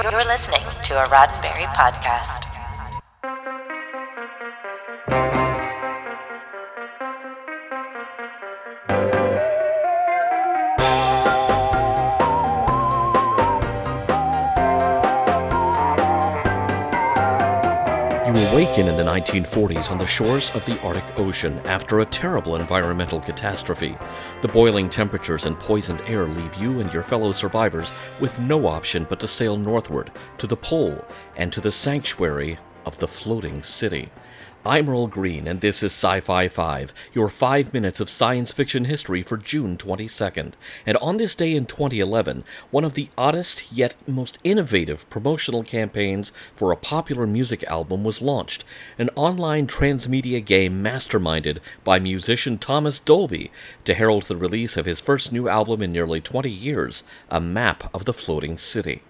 You're listening to a Roddenberry podcast. You awaken in the 1940s on the shores of the Arctic Ocean after a terrible environmental catastrophe. The boiling temperatures and poisoned air leave you and your fellow survivors with no option but to sail northward to the pole and to the sanctuary of the floating city. I'm Earl Green, and this is Sci Fi 5, your five minutes of science fiction history for June 22nd. And on this day in 2011, one of the oddest yet most innovative promotional campaigns for a popular music album was launched an online transmedia game masterminded by musician Thomas Dolby to herald the release of his first new album in nearly 20 years, A Map of the Floating City.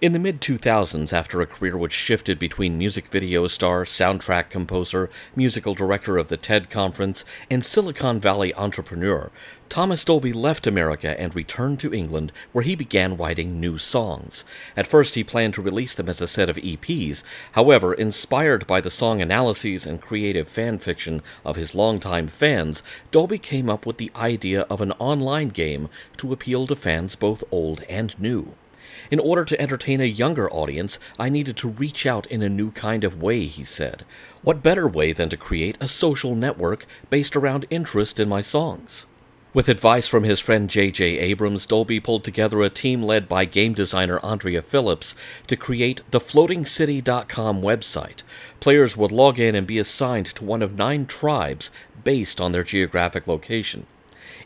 In the mid 2000s, after a career which shifted between music video star, soundtrack composer, musical director of the TED Conference, and Silicon Valley entrepreneur, Thomas Dolby left America and returned to England, where he began writing new songs. At first, he planned to release them as a set of EPs. However, inspired by the song analyses and creative fan fiction of his longtime fans, Dolby came up with the idea of an online game to appeal to fans both old and new. In order to entertain a younger audience, I needed to reach out in a new kind of way, he said. What better way than to create a social network based around interest in my songs? With advice from his friend J.J. Abrams, Dolby pulled together a team led by game designer Andrea Phillips to create the FloatingCity.com website. Players would log in and be assigned to one of nine tribes based on their geographic location.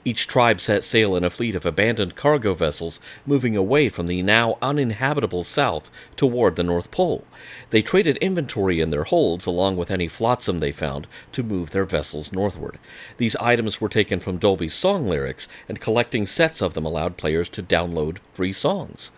Each tribe set sail in a fleet of abandoned cargo vessels moving away from the now uninhabitable south toward the North Pole. They traded inventory in their holds along with any flotsam they found to move their vessels northward. These items were taken from Dolby's song lyrics, and collecting sets of them allowed players to download free songs.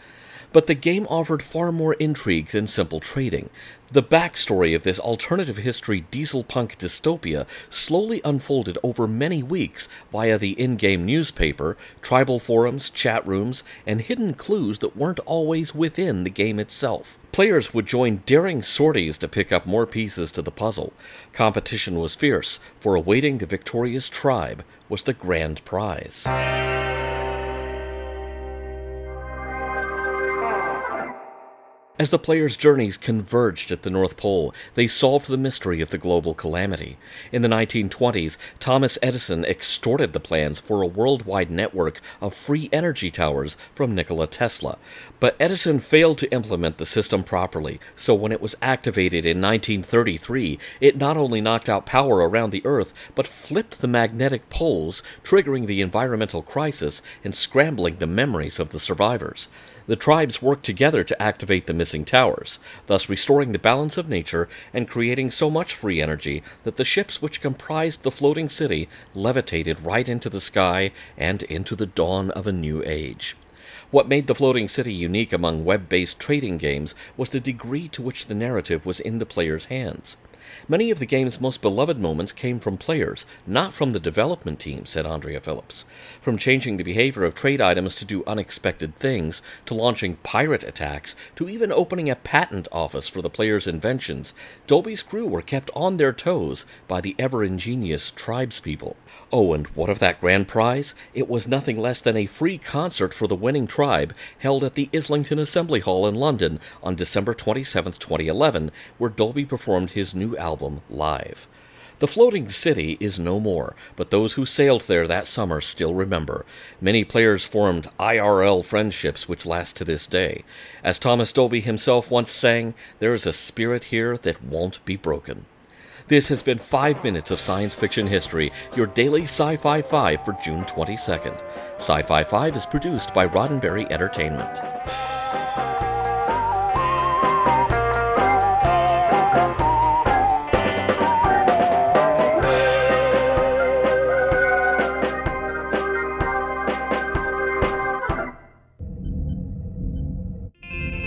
But the game offered far more intrigue than simple trading. The backstory of this alternative history diesel punk dystopia slowly unfolded over many weeks via the in game newspaper, tribal forums, chat rooms, and hidden clues that weren't always within the game itself. Players would join daring sorties to pick up more pieces to the puzzle. Competition was fierce, for awaiting the victorious tribe was the grand prize. As the players' journeys converged at the North Pole, they solved the mystery of the global calamity. In the 1920s, Thomas Edison extorted the plans for a worldwide network of free energy towers from Nikola Tesla. But Edison failed to implement the system properly, so when it was activated in 1933, it not only knocked out power around the Earth, but flipped the magnetic poles, triggering the environmental crisis and scrambling the memories of the survivors the tribes worked together to activate the missing towers, thus restoring the balance of nature and creating so much free energy that the ships which comprised the floating city levitated right into the sky and into the dawn of a new age. What made the floating city unique among web based trading games was the degree to which the narrative was in the player's hands. Many of the game's most beloved moments came from players, not from the development team, said Andrea Phillips. From changing the behavior of trade items to do unexpected things, to launching pirate attacks, to even opening a patent office for the player's inventions, Dolby's crew were kept on their toes by the ever ingenious tribespeople. Oh, and what of that grand prize? It was nothing less than a free concert for the winning tribe held at the Islington Assembly Hall in London on December 27, 2011, where Dolby performed his new album live. The floating city is no more, but those who sailed there that summer still remember. Many players formed IRL friendships which last to this day. As Thomas Dolby himself once sang, there is a spirit here that won't be broken. This has been 5 minutes of science fiction history, your daily Sci Fi 5 for June 22nd. Sci Fi 5 is produced by Roddenberry Entertainment.